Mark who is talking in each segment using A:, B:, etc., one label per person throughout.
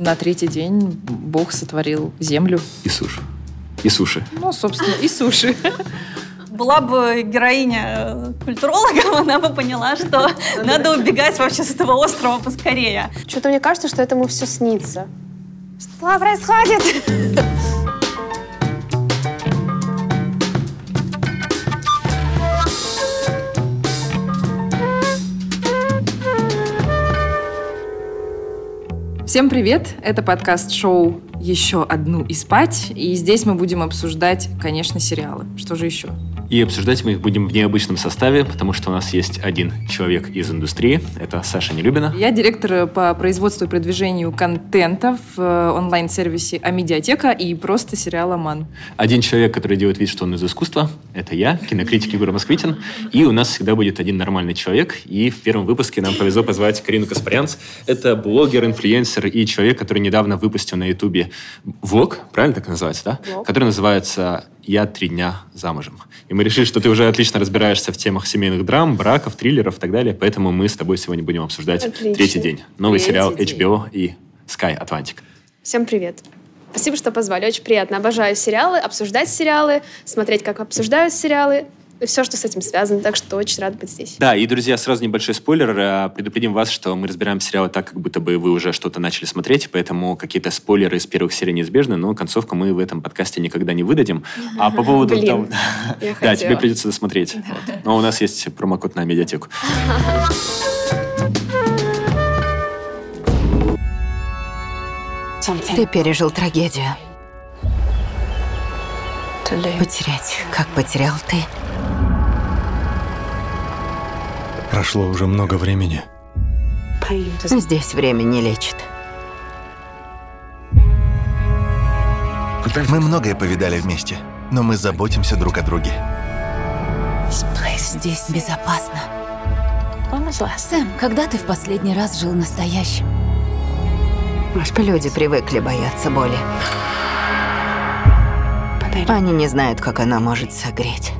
A: На третий день Бог сотворил землю.
B: И суши. И суши.
A: Ну, собственно, и суши.
C: Была бы героиня культурологом, она бы поняла, что надо убегать вообще с этого острова поскорее.
D: Что-то мне кажется, что этому все снится. Что происходит?
A: Всем привет! Это подкаст-шоу «Еще одну и спать». И здесь мы будем обсуждать, конечно, сериалы. Что же еще?
B: И обсуждать мы их будем в необычном составе, потому что у нас есть один человек из индустрии. Это Саша Нелюбина.
A: Я директор по производству и продвижению контента в э, онлайн-сервисе Амедиатека и просто сериала «Ман».
B: Один человек, который делает вид, что он из искусства, это я, кинокритик Егор Москвитин. И у нас всегда будет один нормальный человек. И в первом выпуске нам повезло позвать Карину Каспарянц. Это блогер, инфлюенсер и человек, который недавно выпустил на Ютубе влог, правильно так называется, да?
D: Влог.
B: Который называется «Я три дня замужем». И мы решили, что ты уже отлично разбираешься в темах семейных драм, браков, триллеров и так далее, поэтому мы с тобой сегодня будем обсуждать
D: Отлично.
B: «Третий день». Новый
A: Третий
B: сериал
A: день.
B: HBO и Sky Atlantic.
D: Всем привет. Спасибо, что позвали. Очень приятно. Обожаю сериалы, обсуждать сериалы, смотреть, как обсуждают сериалы все, что с этим связано. Так что очень рада быть здесь.
B: Да, и, друзья, сразу небольшой спойлер. Э, Предупредим вас, что мы разбираем сериалы так, как будто бы вы уже что-то начали смотреть, поэтому какие-то спойлеры из первых серий неизбежны, но концовку мы в этом подкасте никогда не выдадим. А по поводу...
D: Блин,
B: того-
D: я
B: Да, тебе придется досмотреть. Вот. Но у нас есть промокод на медиатеку.
E: Ты пережил трагедию. Потерять, как потерял ты.
F: Прошло уже много времени.
E: Здесь время не лечит.
G: Мы многое повидали вместе, но мы заботимся друг о друге.
E: Здесь безопасно. Сэм, когда ты в последний раз жил настоящим? Люди привыкли бояться боли. Они не знают, как она может согреть.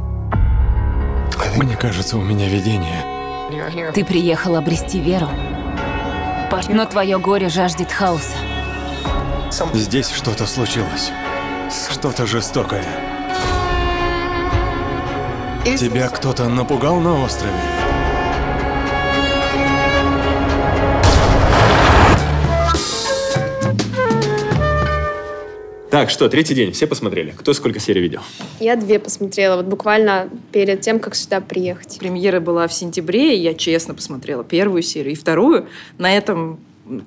F: Мне кажется, у меня видение.
E: Ты приехал обрести веру, но твое горе жаждет хаоса.
F: Здесь что-то случилось. Что-то жестокое. Тебя кто-то напугал на острове?
B: Так, что, третий день. Все посмотрели? Кто сколько серий видел?
D: Я две посмотрела, вот буквально перед тем, как сюда приехать.
A: Премьера была в сентябре, и я честно посмотрела первую серию и вторую. На этом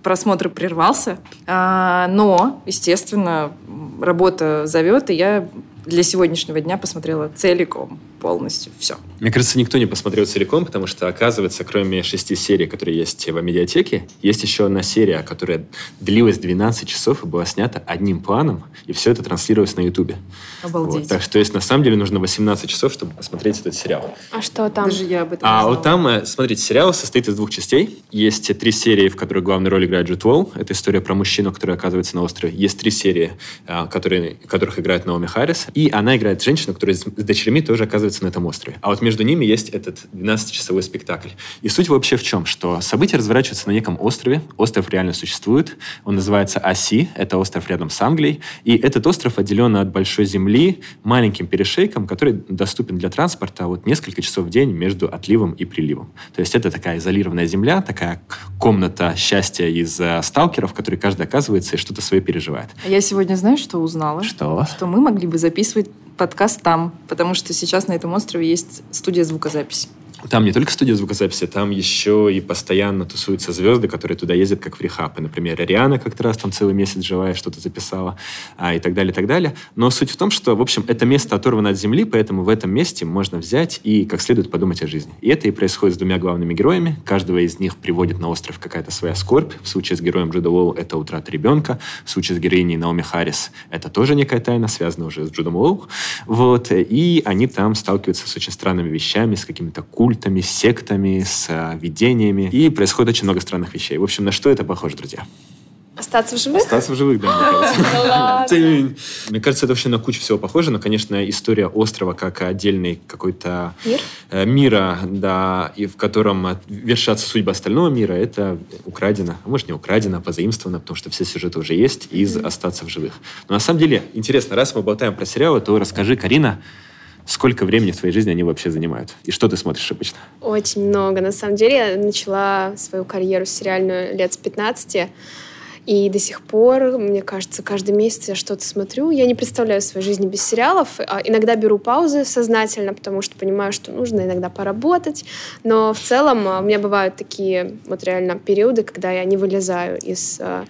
A: просмотр прервался. А, но, естественно, работа зовет, и я для сегодняшнего дня посмотрела целиком, полностью все.
B: Мне кажется, никто не посмотрел целиком, потому что, оказывается, кроме шести серий, которые есть в медиатеке, есть еще одна серия, которая длилась 12 часов и была снята одним планом, и все это транслировалось на Ютубе.
A: Обалдеть.
B: Вот, так что, то есть, на самом деле, нужно 18 часов, чтобы посмотреть этот сериал.
D: А что там?
A: Даже я об этом
B: А
A: не
B: вот там, э, смотрите, сериал состоит из двух частей. Есть три серии, в которых главную роль играет Джуд Уолл. Это история про мужчину, который оказывается на острове. Есть три серии, а, которые, в которых играет Наоми Харрис. И она играет женщину, которая с с дочерьми тоже оказывается на этом острове. А вот между ними есть этот 12-часовой спектакль. И суть вообще в чем? Что события разворачиваются на неком острове. Остров реально существует. Он называется Оси. Это остров рядом с Англией. И этот остров отделен от большой земли маленьким перешейком, который доступен для транспорта вот несколько часов в день между отливом и приливом. То есть это такая изолированная земля, такая комната счастья из э, сталкеров, в которой каждый оказывается и что-то свое переживает.
A: А Я сегодня, знаешь, что узнала?
B: Что?
A: Что мы могли бы записывать подкаст там, потому что сейчас на этом острове есть студия звукозаписи.
B: Там не только студия звукозаписи, там еще и постоянно тусуются звезды, которые туда ездят как в рехаб. И, например, Риана как-то раз там целый месяц жила и что-то записала, а, и так далее, и так далее. Но суть в том, что, в общем, это место оторвано от земли, поэтому в этом месте можно взять и как следует подумать о жизни. И это и происходит с двумя главными героями. Каждого из них приводит на остров какая-то своя скорбь. В случае с героем Джуда Уолл это утрата ребенка. В случае с героиней Наоми Харрис это тоже некая тайна, связанная уже с Джудом Уолл. Вот. И они там сталкиваются с очень странными вещами, с какими-то культами, сектами, с а, видениями. И происходит очень много странных вещей. В общем, на что это похоже, друзья?
D: Остаться в живых?
B: Остаться в живых, да, мне кажется. Тынь. Мне кажется, это вообще на кучу всего похоже, но, конечно, история острова как отдельный какой-то
D: Мир?
B: э, мира, да, и в котором э, вершатся судьбы остального мира, это украдено, а может не украдено, а позаимствовано, потому что все сюжеты уже есть из «Остаться в живых». Но на самом деле, интересно, раз мы болтаем про сериалы, то расскажи, Карина, сколько времени в твоей жизни они вообще занимают? И что ты смотришь обычно?
D: Очень много. На самом деле я начала свою карьеру сериальную лет с 15. И до сих пор, мне кажется, каждый месяц я что-то смотрю. Я не представляю своей жизни без сериалов. А Иногда беру паузы сознательно, потому что понимаю, что нужно иногда поработать. Но в целом а, у меня бывают такие вот реально периоды, когда я не вылезаю из а,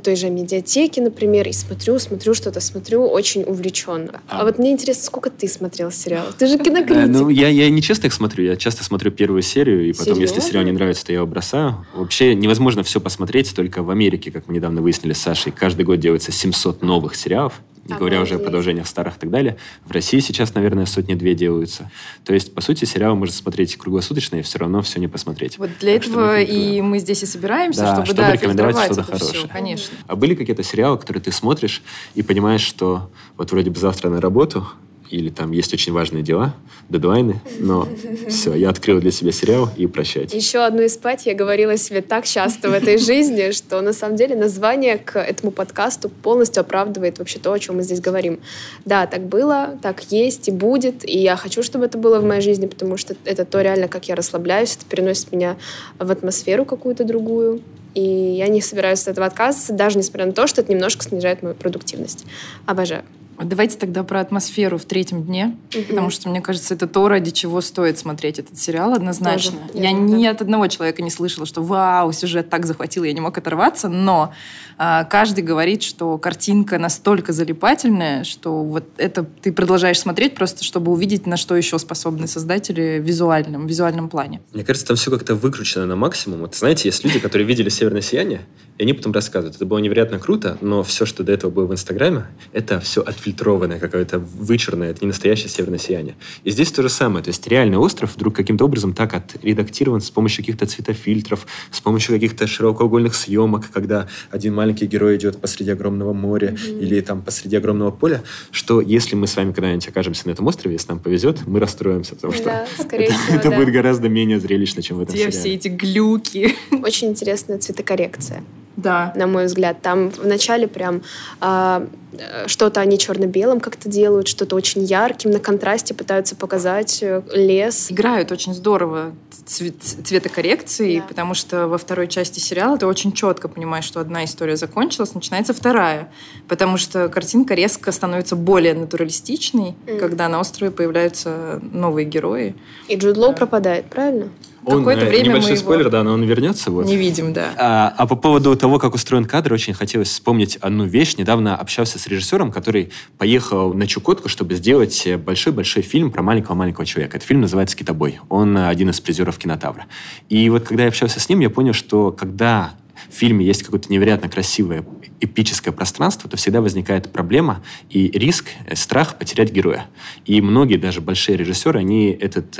D: той же медиатеки, например, и смотрю, смотрю что-то, смотрю очень увлеченно. А, вот мне интересно, сколько ты смотрел сериалов? Ты же кинокритик.
B: Э, Ну, я, я не честно их смотрю, я часто смотрю первую серию, и потом, если
D: Серьезно?
B: сериал не нравится, то я его бросаю. Вообще невозможно все посмотреть, только в Америке, как мы недавно выяснили с Сашей, каждый год делается 700 новых сериалов, не говоря уже о продолжениях старых и так далее. В России сейчас, наверное, сотни-две делаются. То есть, по сути, сериал можно смотреть круглосуточно, и все равно все не посмотреть.
A: Вот для
B: Так
A: этого и мы здесь и собираемся,
B: Да,
A: чтобы,
B: чтобы
A: да,
B: рекомендовать что-то
A: это все,
B: хорошее.
A: конечно.
B: А были какие-то сериалы, которые ты смотришь и понимаешь, что вот вроде бы завтра на работу, или там есть очень важные дела, дедлайны, но все, я открыл для себя сериал и прощайте.
D: Еще одну из спать я говорила себе так часто в этой жизни, что на самом деле название к этому подкасту полностью оправдывает вообще то, о чем мы здесь говорим. Да, так было, так есть и будет, и я хочу, чтобы это было в моей жизни, потому что это то реально, как я расслабляюсь, это переносит меня в атмосферу какую-то другую. И я не собираюсь от этого отказываться, даже несмотря на то, что это немножко снижает мою продуктивность. Обожаю.
A: Давайте тогда про атмосферу в третьем дне, потому что, мне кажется, это то, ради чего стоит смотреть этот сериал однозначно.
D: Тоже,
A: я
D: верно,
A: ни
D: да.
A: от одного человека не слышала, что вау, сюжет так захватил, я не мог оторваться, но а, каждый говорит, что картинка настолько залипательная, что вот это ты продолжаешь смотреть просто, чтобы увидеть, на что еще способны создатели в визуальном, в визуальном плане.
B: Мне кажется, там все как-то выкручено на максимум. Вот знаете, есть люди, которые видели «Северное сияние», и они потом рассказывают. Это было невероятно круто, но все, что до этого было в Инстаграме, это все отфильтрованное, какое-то вычурное, это не настоящее «Северное сияние». И здесь то же самое. То есть реальный остров вдруг каким-то образом так отредактирован с помощью каких-то цветофильтров, с помощью каких-то широкоугольных съемок, когда один маленький герой идет посреди огромного моря или там посреди огромного поля, что если мы с вами когда-нибудь окажемся на этом острове, если нам повезет, мы расстроимся, потому что
D: Да, скорее
B: это,
D: всего,
B: это
D: да.
B: будет гораздо менее зрелищно, чем в этом
A: Где
B: сериале.
A: все эти глюки.
D: Очень интересная цветокоррекция.
A: Да.
D: на мой взгляд. Там вначале прям а, э, что-то они черно-белым как-то делают, что-то очень ярким, на контрасте пытаются показать э, лес.
A: играют очень здорово цвет- цветокоррекцией,
D: Да.
A: потому что во второй части сериала ты очень четко понимаешь, что одна история закончилась, начинается вторая, потому что картинка резко становится более натуралистичной,
D: Мгм.
A: когда на острове появляются новые герои.
D: И Джуд Лоу пропадает, правильно?
B: Он,
A: Какое-то
B: э,
A: время мы
B: небольшой
A: его
B: спойлер, да, но он вернется. Вот.
A: Не видим, да.
B: А, а по поводу того, как устроен кадр, очень хотелось вспомнить одну вещь. Недавно общался с режиссером, который поехал на Чукотку, чтобы сделать э, большой-большой фильм про маленького-маленького человека. Этот фильм называется «Китобой». Он э, один из призеров кинотавра. И вот когда я общался с ним, я понял, что когда в фильме есть какое-то невероятно красивое эпическое пространство, то всегда возникает проблема и риск, страх потерять героя. И многие, даже большие режиссеры, они этот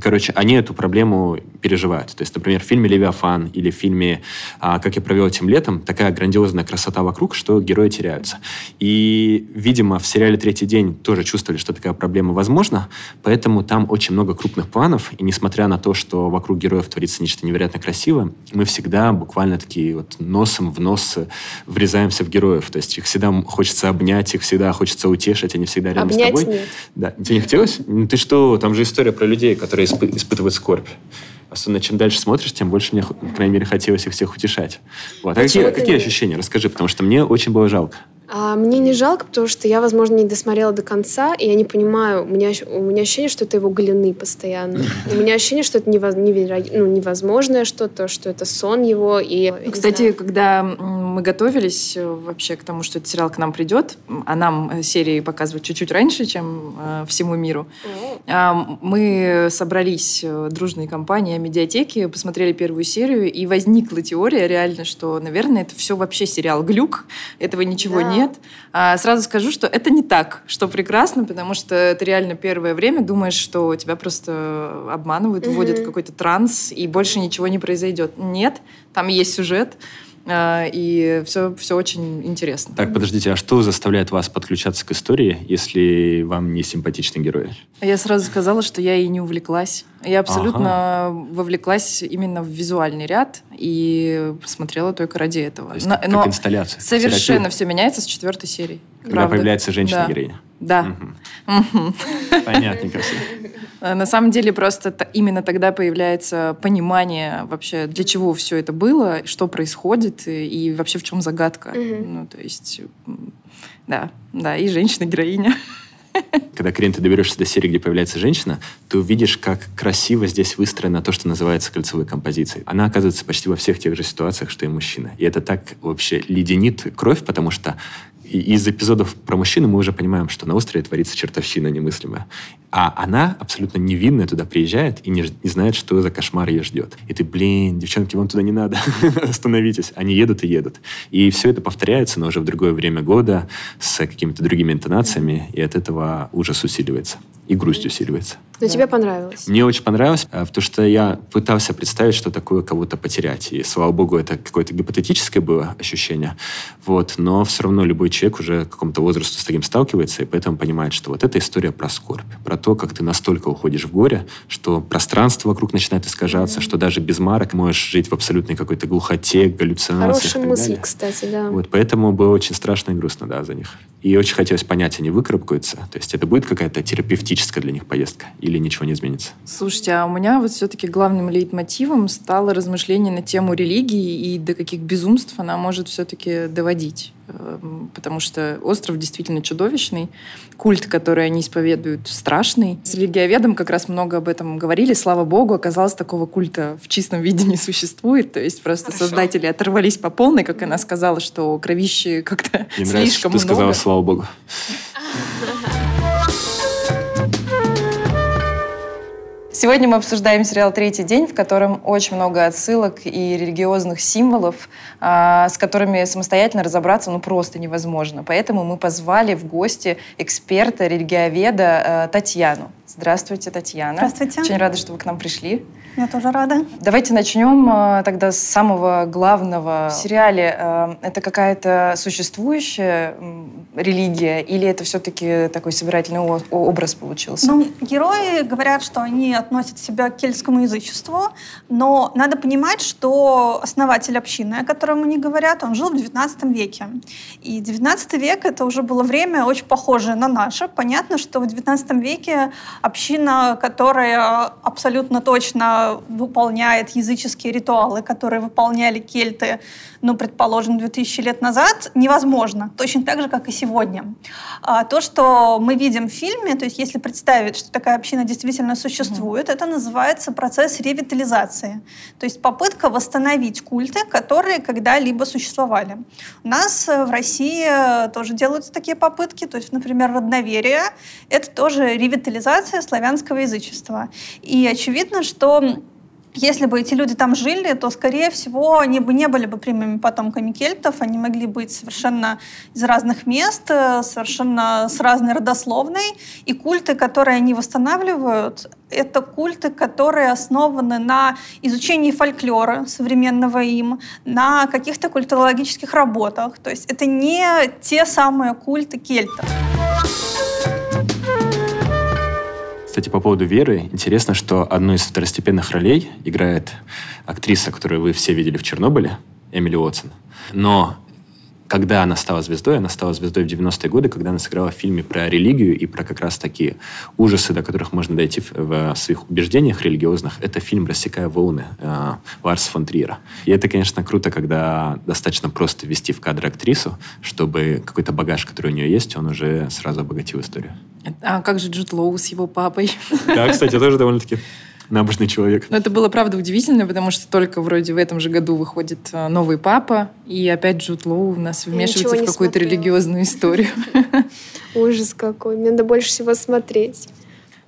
B: короче, они эту проблему переживают. То есть, например, в фильме «Левиафан» или в фильме а, «Как я провел этим летом» такая грандиозная красота вокруг, что герои теряются. И, видимо, в сериале «Третий день» тоже чувствовали, что такая проблема возможна, поэтому там очень много крупных планов, и несмотря на то, что вокруг героев творится нечто невероятно красивое, мы всегда буквально такие вот носом в нос врезаемся в героев. То есть их всегда хочется обнять, их всегда хочется утешить, они всегда рядом
D: Обнять
B: с тобой.
D: нет.
B: Да. Тебе не хотелось? Ты что, там же история про людей, которые испы- испытывают скорбь. Особенно чем дальше смотришь, тем больше мне, по крайней мере, хотелось их всех утешать. Вот. А какие, какие ощущения? Расскажи, потому что мне очень было жалко.
D: А, мне не жалко, потому что я, возможно, не досмотрела до конца, и я не понимаю, у меня, у меня ощущение, что это его гляны постоянно. У меня ощущение, что это неверо- ну, невозможное что-то, что это сон его. И, не
A: Кстати, когда мы готовились э, вообще к тому, что этот сериал к нам придет, а нам э, серии показывают чуть-чуть раньше, чем э, всему миру, а, мы собрались э, дружной компанией медиатеки, посмотрели первую серию, и возникла теория реально, что, наверное, это все вообще сериал «Глюк», этого ничего
D: Да.
A: Нет. А сразу скажу, что это не так, что прекрасно, потому что это реально первое время думаешь, что тебя просто обманывают, вводят в какой-то транс, и больше ничего не произойдет. Нет, там есть сюжет, А, И все, все очень интересно.
B: Так, подождите, а что заставляет вас подключаться к истории, если вам не симпатичны герои?
A: Я сразу сказала, что я и не увлеклась. Я абсолютно вовлеклась именно в визуальный ряд и смотрела только ради этого.
B: То есть
A: Но-
B: как
A: но
B: инсталляция.
A: совершенно
B: Терапия?
A: все меняется с четвертой серии.
B: Когда
A: Правда.
B: появляется
A: Да.
B: женщина-героиня.
A: Да.
B: Мгм. Понятненько все.
A: А На самом деле просто именно тогда появляется понимание вообще, для чего все это было, что происходит и, и вообще в чем загадка. Ну, то есть, да, да, и женщина-героиня.
B: Когда, Карин, ты доберешься до серии, где появляется женщина, ты увидишь, как красиво здесь выстроено то, что называется кольцевой композицией. Она оказывается почти во всех тех же ситуациях, что и мужчина. И это так вообще леденит кровь, потому что и- из эпизодов про мужчину мы уже понимаем, что на острове творится чертовщина немыслимая. А она абсолютно невинная туда приезжает и не, не знает, что за кошмар ее ждет. И ты, блин, девчонки, вам туда не надо. Остановитесь. Они едут и едут. И все это повторяется, но уже в другое время года, с какими-то другими интонациями, и от этого ужас усиливается. И грусть усиливается.
D: Но тебе понравилось.
B: Мне очень понравилось, а, потому что я пытался представить, что такое кого-то потерять. И, слава богу, это какое-то гипотетическое было ощущение. Вот. Но все равно любой человек уже к какому-то возрасту с таким сталкивается, и поэтому понимает, что вот эта история про скорбь, про то, как ты настолько уходишь в горе, что пространство вокруг начинает искажаться, что даже без марок можешь жить в абсолютной какой-то глухоте, галлюцинациях.
D: Хорошая мысль,
B: далее.
D: кстати, да.
B: Вот, поэтому было очень страшно и грустно, да, за них. И очень хотелось понять, они выкарабкаются? То есть это будет какая-то терапевтическая для них поездка? Или ничего не изменится?
A: Слушайте, а у меня вот все-таки главным лейтмотивом стало размышление на тему религии и до каких безумств она может все-таки доводить. Эм, Потому что остров действительно чудовищный, культ, который они исповедуют, страшный. С религиоведом как раз много об этом говорили. Слава богу, оказалось, такого культа в чистом виде не существует. То есть просто создатели оторвались по полной, как она сказала, что кровищи как-то
B: Мне нравится, что
A: слишком
B: ты
A: много.
B: сказала «слава
A: Сегодня мы обсуждаем сериал «Третий день», в котором очень много отсылок и религиозных символов, а, с которыми самостоятельно разобраться ну просто невозможно. Поэтому мы позвали в гости эксперта, религиоведа э, Татьяну. Здравствуйте, Татьяна.
C: Здравствуйте.
A: Очень рада, что вы к нам пришли.
C: Я тоже рада.
A: Давайте начнем э, тогда с самого главного. В сериале это какая-то существующая религия или это все-таки такой собирательный образ получился?
C: Ну, герои говорят, что они относят себя к кельтскому язычеству, но надо понимать, что основатель общины, о котором они говорят, он жил в XIX веке. И XIX век — это уже было время очень похожее на наше. Понятно, что в XIX веке община, которая абсолютно точно выполняет языческие ритуалы, которые выполняли кельты, ну, предположим, 2000 лет назад, невозможно. Точно так же, как и сегодня. А то, что мы видим в фильме, то есть если представить, что такая община действительно существует, это называется процесс ревитализации. То есть попытка восстановить культы, которые когда-либо существовали. У нас э, в России э, тоже делаются такие попытки. То есть, например, родноверие — это тоже ревитализация славянского язычества. И очевидно, что если бы эти люди там жили, то, скорее всего, они бы не были бы прямыми потомками кельтов, они могли быть совершенно из разных мест, э, совершенно с разной родословной. И культы, которые они восстанавливают, это культы, которые основаны на изучении фольклора современного им, на каких-то культурологических работах. То есть это не те самые культы кельтов.
B: Кстати, по поводу Веры, интересно, что одну из второстепенных ролей играет актриса, которую вы все видели в Чернобыле, Эмили Уотсон. Но когда она стала звездой, она стала звездой в 90-е годы, когда она сыграла в фильме про религию и про как раз такие ужасы, до которых можно дойти в, в своих убеждениях религиозных. Это фильм «Рассекая волны» э, Ларса фон Триера. И это, конечно, круто, когда достаточно просто ввести в кадр актрису, чтобы какой-то багаж, который у нее есть, он уже сразу обогатил историю.
A: А как же Джуд Лоу с его папой?
B: Да, кстати, тоже довольно-таки набожный человек.
A: Но это было, правда, удивительно, потому что только вроде в этом же году выходит э, новый папа, и опять Джуд Лоу у нас вмешивается в какую-то
D: смотрела.
A: религиозную историю.
D: Ужас какой. Мне надо больше всего смотреть.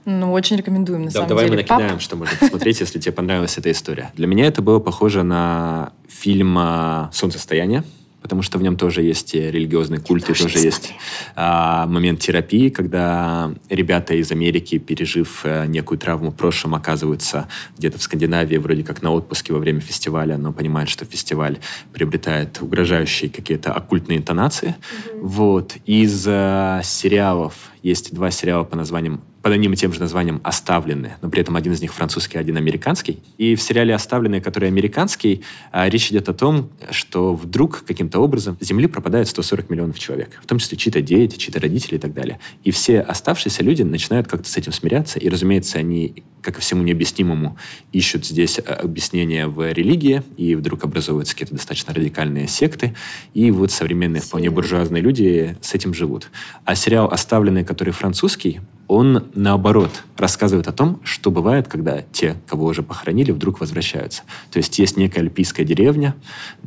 A: Ну, очень рекомендуем, на
B: Да,
A: самом
B: давай
A: деле.
B: мы накидаем,
A: Пап.
B: что можно посмотреть, если тебе понравилась эта история. Для меня это было похоже на фильм а, «Солнцестояние». Потому что в нем тоже есть религиозный культ, и тоже есть а, момент терапии, когда ребята из Америки, пережив а, некую травму в прошлом, оказываются где-то в Скандинавии, вроде как на отпуске во время фестиваля, но понимают, что фестиваль приобретает угрожающие какие-то оккультные интонации. Mm-hmm. Вот. Из а, сериалов есть два сериала по названиям под одним и тем же названием «Оставленные», но при этом один из них французский, один американский. И в сериале «Оставленные», который американский, а, речь идет о том, что вдруг каким-то образом с Земли пропадает 140 миллионов человек, в том числе чьи-то дети, чьи-то родители и так далее. И все оставшиеся люди начинают как-то с этим смиряться, и, разумеется, они, как и всему необъяснимому, ищут здесь а, объяснения в религии, и вдруг образуются какие-то достаточно радикальные секты, и вот современные вполне буржуазные люди с этим живут. А сериал «Оставленные», который французский, он, наоборот, рассказывает о том, что бывает, когда те, кого уже похоронили, вдруг возвращаются. То есть есть некая альпийская деревня,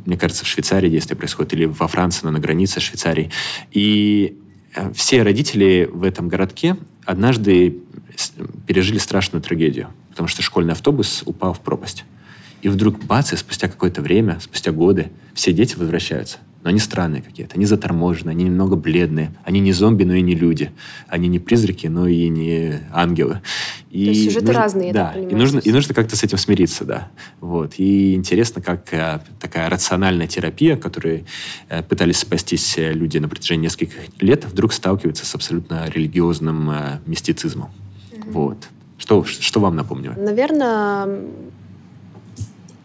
B: мне кажется, в Швейцарии действие происходит, или во Франции, но на границе Швейцарии. И э, все родители в этом городке однажды пережили страшную трагедию, потому что школьный автобус упал в пропасть. И вдруг, бац, и спустя какое-то время, спустя годы, все дети возвращаются но они странные какие-то, они заторможены, они немного бледные, они не зомби, но и не люди, они не призраки, но и не ангелы.
D: И То есть сюжеты нужно, разные,
B: да,
D: я
B: и нужно, и нужно как-то с этим смириться, да. Вот. И интересно, как э, такая рациональная терапия, которой э, пытались спастись э, люди на протяжении нескольких лет, вдруг сталкивается с абсолютно религиозным э, мистицизмом. Mm-hmm. Вот. Что, что вам напомнило?
D: Наверное,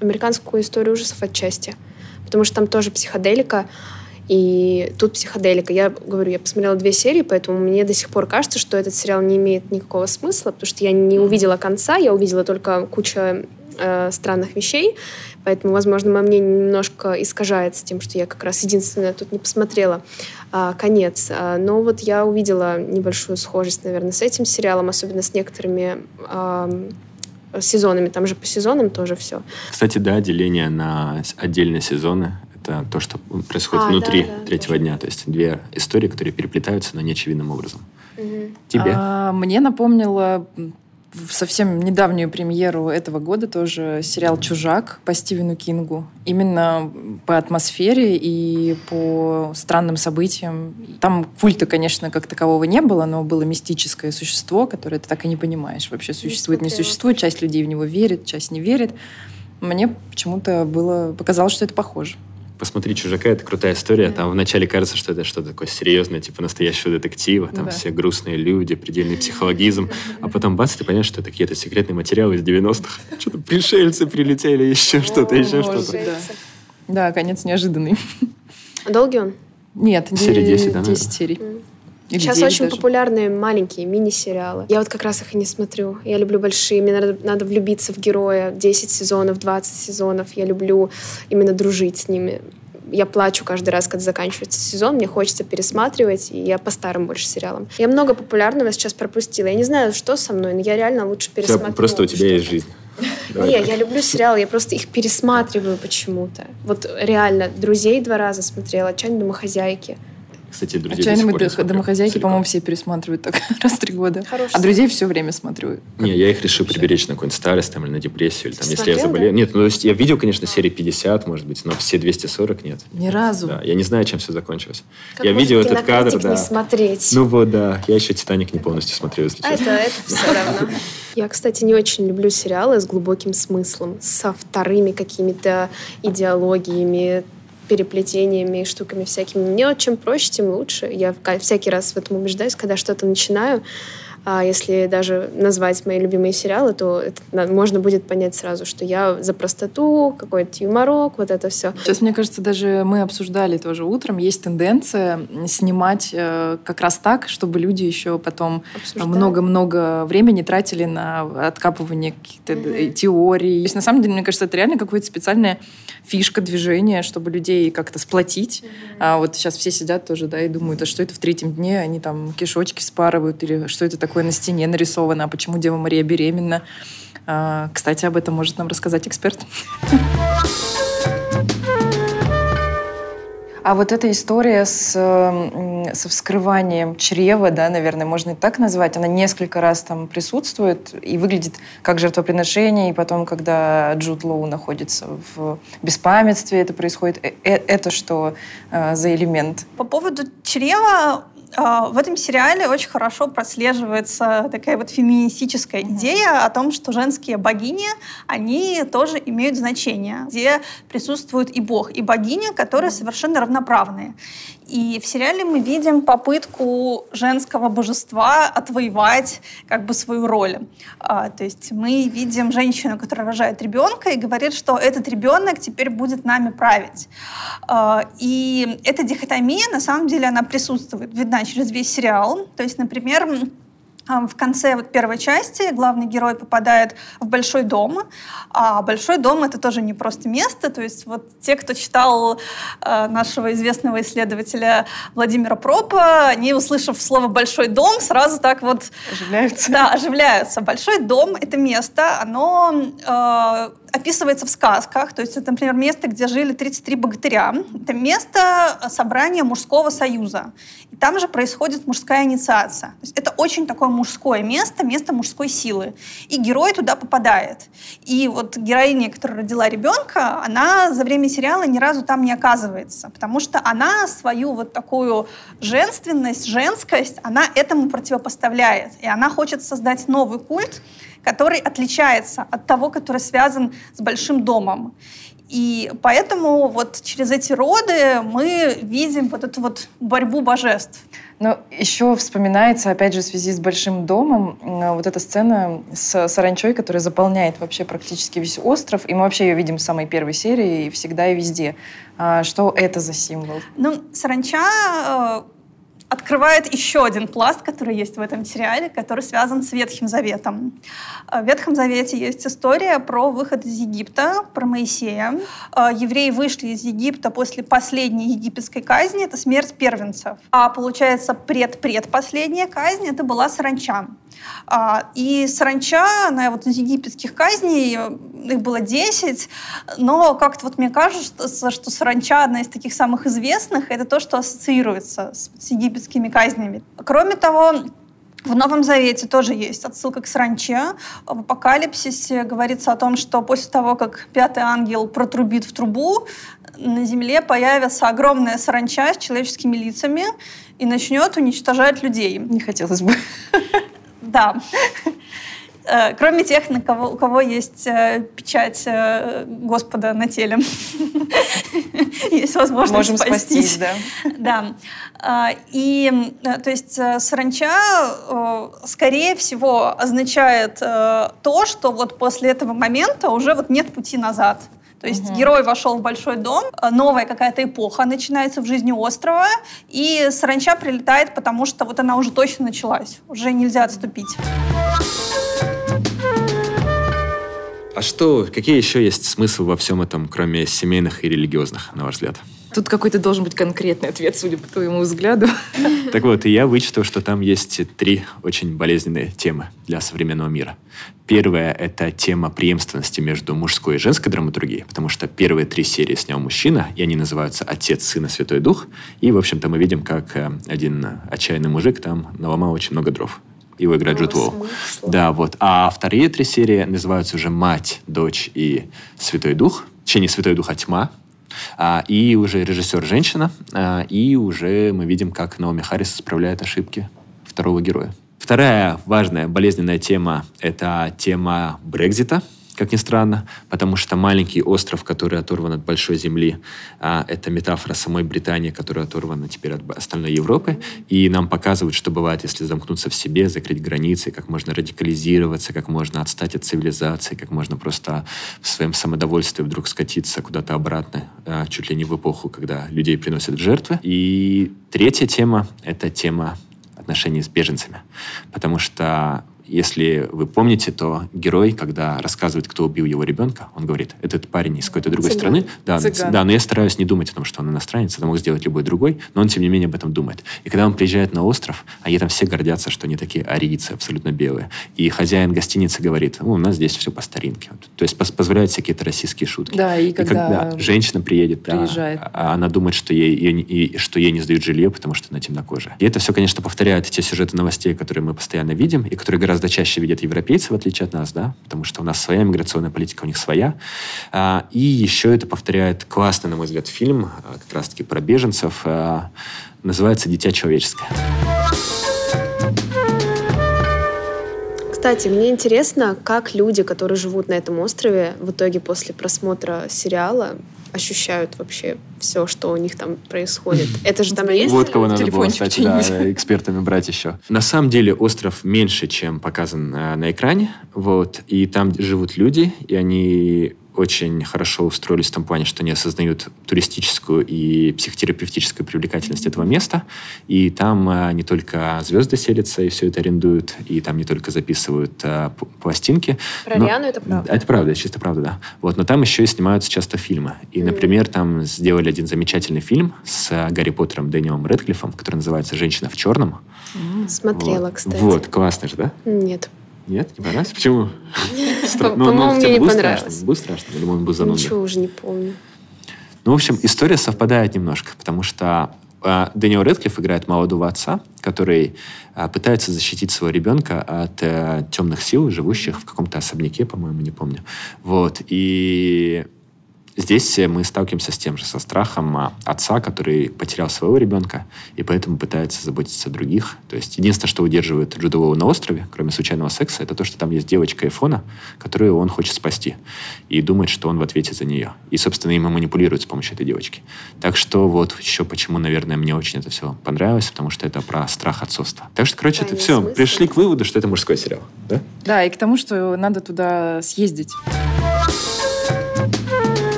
D: американскую историю ужасов отчасти потому что там тоже психоделика, и тут психоделика. Я говорю, я посмотрела две серии, поэтому мне до сих пор кажется, что этот сериал не имеет никакого смысла, потому что я не увидела конца, я увидела только кучу э, странных вещей, поэтому, возможно, мое мнение немножко искажается тем, что я как раз единственная тут не посмотрела э, конец. А, но вот я увидела небольшую схожесть, наверное, с этим сериалом, особенно с некоторыми э, сезонами, там же по сезонам тоже все.
B: Кстати, да, деление на отдельные сезоны это то, что происходит а, внутри да, да, третьего тоже. дня. То есть две истории, которые переплетаются, но неочевидным образом. Угу. Тебе?
A: А, мне напомнило в совсем недавнюю премьеру этого года тоже сериал «Чужак» по Стивену Кингу. Именно по атмосфере и по странным событиям. Там культа, конечно, как такового не было, но было мистическое существо, которое ты так и не понимаешь, вообще существует, не, существует. Часть людей в него верит, часть не верит. Мне почему-то было показалось, что это похоже
B: посмотри «Чужака», это крутая история. Там вначале кажется, что это что-то такое серьезное, типа настоящего детектива. Там да. все грустные люди, предельный психологизм. А потом бац, ты понимаешь, что это какие-то секретные материалы из 90-х. Что-то пришельцы прилетели, еще что-то, еще что-то.
A: Да, конец неожиданный.
D: Долгий он?
A: Нет,
B: серии 10, да?
A: 10 серий.
D: Или Сейчас очень даже. популярные маленькие мини-сериалы. Я вот как раз их и не смотрю. Я люблю большие. Мне надо, надо влюбиться в героя. 10 сезонов, 20 сезонов. Я люблю именно дружить с ними. Я плачу каждый раз, когда заканчивается сезон. Мне хочется пересматривать, и я по старым больше сериалам. Я много популярного сейчас пропустила. Я не знаю, что со мной, но я реально лучше пересматриваю.
B: просто у тебя есть жизнь.
D: Не, я люблю сериалы, я просто их пересматриваю почему-то. Вот реально, «Друзей» два раза смотрела, «Отчаянные домохозяйки».
B: Кстати, друзей
A: Отчаянные до домохозяйки, по-моему, все пересматривают так раз в три года. Хороший а друзей все время смотрю.
B: Не, я их решил приберечь на какую-нибудь старость там, или на депрессию, или там, если я заболею. Да? Нет, ну, то есть я видел, конечно, серии 50, может быть, но все 240 нет.
A: Ни разу.
B: Да, я не знаю, чем все закончилось. Как я видел этот кадр, да.
D: не смотреть.
B: Ну вот, да. Я еще «Титаник» не полностью смотрел, если
D: честно. Это, это все равно. Я, кстати, не очень люблю сериалы с глубоким смыслом, со вторыми какими-то идеологиями, переплетениями и штуками всякими. Мне чем проще, тем лучше. Я всякий раз в этом убеждаюсь, когда что-то начинаю. А если даже назвать мои любимые сериалы, то это можно будет понять сразу, что я за простоту, какой-то юморок, вот это все.
A: Сейчас, мне кажется, даже мы обсуждали тоже утром, есть тенденция снимать э, как раз так, чтобы люди еще потом много-много времени тратили на откапывание каких-то mm-hmm. теорий. То есть, на самом деле, мне кажется, это реально какое-то специальное фишка движения, чтобы людей как-то сплотить. Mm-hmm. А вот сейчас все сидят тоже, да, и думают, а что это в третьем дне, они там кишочки спарывают, или что это такое на стене нарисовано, а почему Дева Мария беременна. А, кстати, об этом может нам рассказать эксперт. А вот эта история с, со вскрыванием чрева, да, наверное, можно и так назвать, она несколько раз там присутствует и выглядит как жертвоприношение, и потом, когда Джуд Лоу находится в беспамятстве, это происходит. Э, э, это что за элемент?
C: По поводу чрева в этом сериале очень хорошо прослеживается такая вот феминистическая идея о том, что женские богини, они тоже имеют значение, где присутствует и бог, и богиня, которые совершенно равноправные. И в сериале мы видим попытку женского божества отвоевать как бы свою роль. А, то есть мы видим женщину, которая рожает ребенка и говорит, что этот ребенок теперь будет нами править. А, и эта дихотомия, на самом деле, она присутствует, видна через весь сериал. То есть, например, в конце вот первой части главный герой попадает в большой дом, а большой дом это тоже не просто место, то есть вот те, кто читал э, нашего известного исследователя Владимира Пропа, они, услышав слово «большой дом», сразу так вот...
A: Оживляются.
C: Да, оживляются. Большой дом — это место, оно э, описывается в сказках, то есть это, например, место, где жили 33 богатыря. Это место собрания мужского союза. И там же происходит мужская инициация. То есть это очень такое мужское место, место мужской силы. И герой туда попадает. И вот героиня, которая родила ребенка, она за время сериала ни разу там не оказывается, потому что она свою вот такую женственность, женскость, она этому противопоставляет. И она хочет создать новый культ, который отличается от того, который связан с большим домом. И поэтому вот через эти роды мы видим вот эту вот борьбу божеств.
A: Но еще вспоминается, опять же, в связи с Большим домом, вот эта сцена с саранчой, которая заполняет вообще практически весь остров. И мы вообще ее видим в самой первой серии, и всегда и везде. А что это за символ?
C: Ну, саранча э, открывает еще один пласт, который есть в этом сериале, который связан с Ветхим Заветом. Э, в Ветхом Завете есть история про выход из Египта, про Моисея. Э, евреи вышли из Египта после последней египетской казни, это смерть первенцев. А получается, пред-предпоследняя казнь, это была саранча. А, и саранча, она вот из египетских казней, их было 10, но как-то вот мне кажется, что саранча одна из таких самых известных, это то, что ассоциируется с, египетскими казнями. Кроме того, в Новом Завете тоже есть отсылка к саранче. В Апокалипсисе говорится о том, что после того, как пятый ангел протрубит в трубу, на земле появится огромная саранча с человеческими лицами и начнет уничтожать людей.
A: Не хотелось бы.
C: Да. Э, кроме тех, на кого, у кого есть э, печать э, Господа на теле. Есть возможность
A: Можем спастись. да.
C: Да. И, то есть, саранча, скорее всего, означает то, что вот после этого момента уже вот нет пути назад. То есть угу. герой вошел в большой дом, новая какая-то эпоха начинается в жизни острова, и саранча прилетает, потому что вот она уже точно началась, уже нельзя отступить.
B: А что, какие еще есть смыслы во всем этом, кроме семейных и религиозных, на ваш взгляд?
A: Тут какой-то должен быть конкретный ответ, судя по твоему взгляду.
B: Так вот, и я вычитал, что там есть три очень болезненные темы для современного мира. Первая — это тема преемственности между мужской и женской драматургией, потому что первые три серии снял мужчина, и они называются «Отец, Сын и Святой Дух». И, в общем-то, мы видим, как э, один отчаянный мужик там наломал очень много дров его играет Джуд Лоу. Да, вот. А вторые три серии называются уже «Мать, дочь и Святой Дух». Точнее, не Святой Дух, а «Тьма». А, и уже режиссер женщина, а, и уже мы видим, как Наоми Харрис исправляет ошибки второго героя. Вторая важная болезненная тема – это тема Брекзита – как ни странно, потому что маленький остров, который оторван от большой земли, а, это метафора самой Британии, которая оторвана теперь от остальной Европы, и нам показывают, что бывает, если замкнуться в себе, закрыть границы, как можно радикализироваться, как можно отстать от цивилизации, как можно просто в своем самодовольстве вдруг скатиться куда-то обратно, а, чуть ли не в эпоху, когда людей приносят в жертвы. И третья тема — это тема отношений с беженцами, потому что если вы помните, то герой, когда рассказывает, кто убил его ребенка, он говорит, этот парень из какой-то другой
A: Цыган.
B: страны. Да,
A: Цыган.
B: да, но я стараюсь не думать о том, что он иностранец, это мог сделать любой другой, но он, тем не менее, об этом думает. И когда он приезжает на остров, они там все гордятся, что они такие арийцы, абсолютно белые. И хозяин гостиницы говорит, ну, у нас здесь все по старинке. То есть позволяет всякие то российские шутки.
A: Да, и когда
B: женщина приедет, да,
A: приезжает.
B: а она думает, что ей, не- и, что ей не сдают жилье, потому что она темнокожая. И это все, конечно, повторяет те сюжеты новостей, которые мы постоянно видим, и которые гораздо чаще видят европейцы, в отличие от нас, да, потому что у нас своя миграционная политика, у них своя. А, и еще это повторяет классный, на мой взгляд, фильм, а, как раз-таки про беженцев, а, называется «Дитя человеческое».
D: Кстати, мне интересно, как люди, которые живут на этом острове, в итоге после просмотра сериала ощущают вообще все, что у них там происходит. Это же там есть?
B: Вот кого надо было, кстати, да, экспертами брать еще. На самом деле остров меньше, чем показан э, на экране. Вот, и там живут люди, и они очень хорошо устроились в том плане, что они осознают туристическую и психотерапевтическую привлекательность этого места. И там э, не только звезды селятся и все это арендуют, и там не только записывают э, пластинки.
D: Про
B: но-
D: Риану это правда.
B: Это правда, это чисто правда, да. Вот, но там еще и снимаются часто фильмы. И, например, там сделали один замечательный фильм с э, Гарри Поттером Дэниелом Рэдклиффом, который называется «Женщина в черном».
D: Смотрела,
B: Вот.
D: кстати.
B: Вот, классно же, да?
D: Нет.
B: Нет, не понравилось? Почему? Ну, ну,
D: по-моему, мне не понравилось.
B: Будет страшно? Или он был занудный?
D: Ничего уже не помню.
B: Ну, в общем, история совпадает немножко, потому что э, Дэниел Рэдклифф играет молодого отца, который э, пытается защитить своего ребенка от э, темных сил, живущих в каком-то особняке, по-моему, не помню. Вот. И здесь э, мы сталкиваемся с тем же, со страхом а, отца, который потерял своего ребенка и поэтому пытается заботиться о других. То есть единственное, что удерживает Джуда Лоу на острове, кроме случайного секса, это то, что там есть девочка Эйфона, которую он хочет спасти. И думает, что он в ответе за нее. И, собственно, им и манипулирует с помощью этой девочки. Так что вот еще почему, наверное, мне очень это все понравилось, потому что это про страх отцовства. Так что, короче, это
D: Тайный
B: все.
D: смысл.
B: Пришли к выводу, что это мужской сериал. Да?
A: Да, и к тому, что надо туда съездить.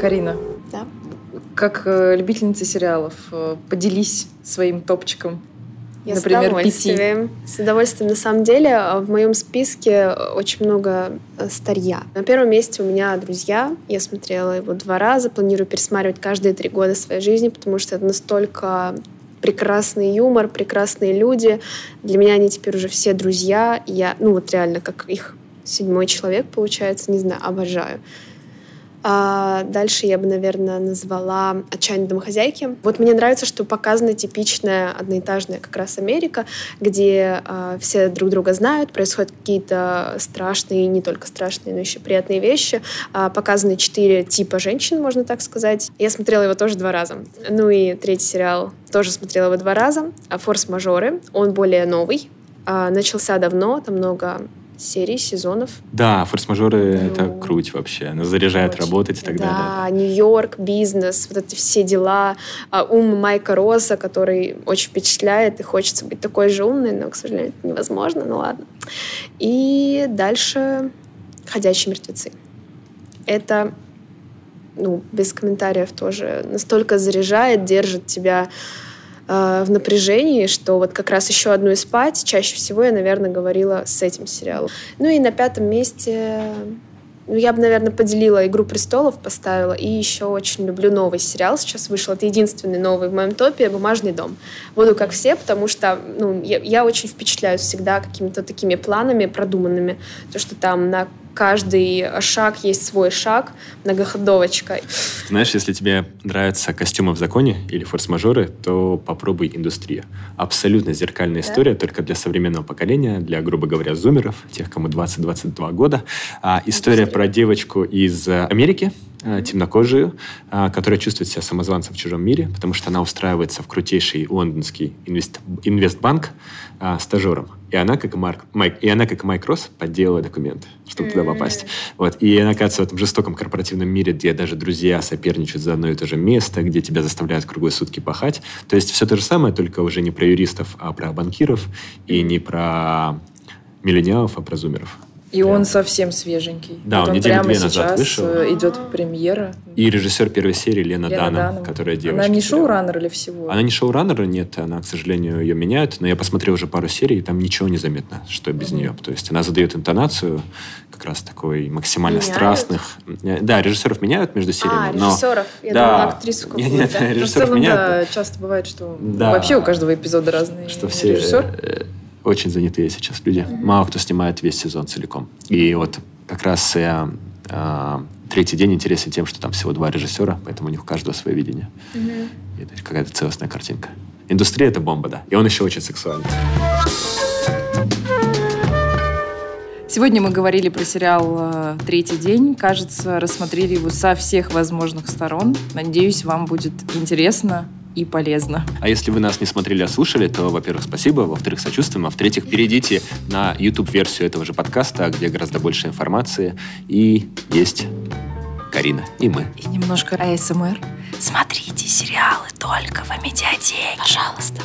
A: Карина,
D: Да.
A: как э, любительница сериалов, э, поделись своим топчиком.
D: Я
A: Например,
D: с удовольствием. С удовольствием. На самом деле, э, в моем списке очень много старья. На первом месте у меня «Друзья». Я смотрела его два раза. Планирую пересматривать каждые три года своей жизни, потому что это настолько прекрасный юмор, прекрасные люди. Для меня они теперь уже все друзья. Я, ну вот реально, как их седьмой человек, получается, не знаю, обожаю. А дальше я бы, наверное, назвала «Отчаянные домохозяйки». Вот мне нравится, что показана типичная одноэтажная как раз Америка, где а, все друг друга знают, происходят какие-то страшные, не только страшные, но еще приятные вещи. А, показаны четыре типа женщин, можно так сказать. Я смотрела его тоже два раза. Ну и третий сериал тоже смотрела его два раза. А «Форс-мажоры». Он более новый. Начался давно, там много серий, сезонов.
B: Да, форс-мажоры
D: Ну,
B: это круть вообще. Она заряжает
D: Очень.
B: работать и так далее.
D: Да, Нью-Йорк, бизнес, вот эти все дела. А, Ум Майка Росса, который очень впечатляет, и хочется быть такой же умной, но, к сожалению, это невозможно, ну ладно. И дальше «Ходячие мертвецы». Это, ну, без комментариев тоже, настолько заряжает, держит тебя э, в напряжении, что вот как раз еще одну и спать, чаще всего я, наверное, говорила с этим сериалом. Ну и на пятом месте ну, я бы, наверное, поделила «Игру престолов», поставила. И еще очень люблю новый сериал. Сейчас вышел. Это единственный новый в моем топе «Бумажный дом». Буду как все, потому что ну, я, я очень впечатляюсь всегда какими-то такими планами продуманными. То, что там на каждый шаг есть свой шаг, многоходовочка.
B: Знаешь, если тебе нравятся костюмы в законе или форс-мажоры, то попробуй индустрию. Абсолютно зеркальная история, только для современного поколения, для, грубо говоря, зумеров, тех, кому 20-22 года. А, история про девочку из Америки, темнокожую, а, которая чувствует себя самозванцем в чужом мире, потому что она устраивается в крутейший лондонский инвест, инвестбанк а, стажером. И она, как Марк, Майк, и она, как Майк Росс, подделала документы, чтобы туда попасть. Вот. И она оказывается в этом жестоком корпоративном мире, где даже друзья соперничают за одно и то же место, где тебя заставляют круглые сутки пахать. То есть все то же самое, только уже не про юристов, а про банкиров, и не про миллениалов, а про зумеров.
A: И он совсем свеженький.
B: Да,
A: Вот
B: он
A: прямо
B: две назад
A: сейчас
B: вышел.
A: э, идет премьера.
B: И режиссер первой серии Лена,
A: Лена
B: Даном. которая девочка.
A: Она не шоураннер или всего?
B: Она не шоураннер, нет, она, к сожалению, ее меняют, но я посмотрел уже пару серий, и там ничего не заметно, что без нее. То есть она задает интонацию как раз такой максимально
D: Меняют?
B: страстных. Э, Да, режиссеров меняют между сериями,
D: А,
B: но...
D: режиссеров. Я
B: Да.
D: думала, актрису
B: Нет,
D: какую-то.
B: нет,
A: Ну, в
B: режиссеров
A: целом,
B: меняют,
A: да, часто бывает, что
B: Да.
A: вообще у каждого эпизода разный
B: что все
A: режиссер.
B: Очень занятые сейчас люди. Мало кто снимает весь сезон целиком. И вот как раз э, э, третий день интересен тем, что там всего два режиссера, поэтому у них у каждого свое видение. И это какая-то целостная картинка. Индустрия — это бомба, да. И он еще очень сексуальный.
A: Сегодня мы говорили про сериал э, «Третий день». Кажется, рассмотрели его со всех возможных сторон. Надеюсь, вам будет интересно и полезно.
B: А если вы нас не смотрели, а слушали, то, во-первых, спасибо, во-вторых, сочувствуем, а в-третьих, перейдите на YouTube-версию этого же подкаста, где гораздо больше информации. И есть Карина и мы.
A: И немножко АСМР. Смотрите сериалы только в Амедиатеке. Пожалуйста.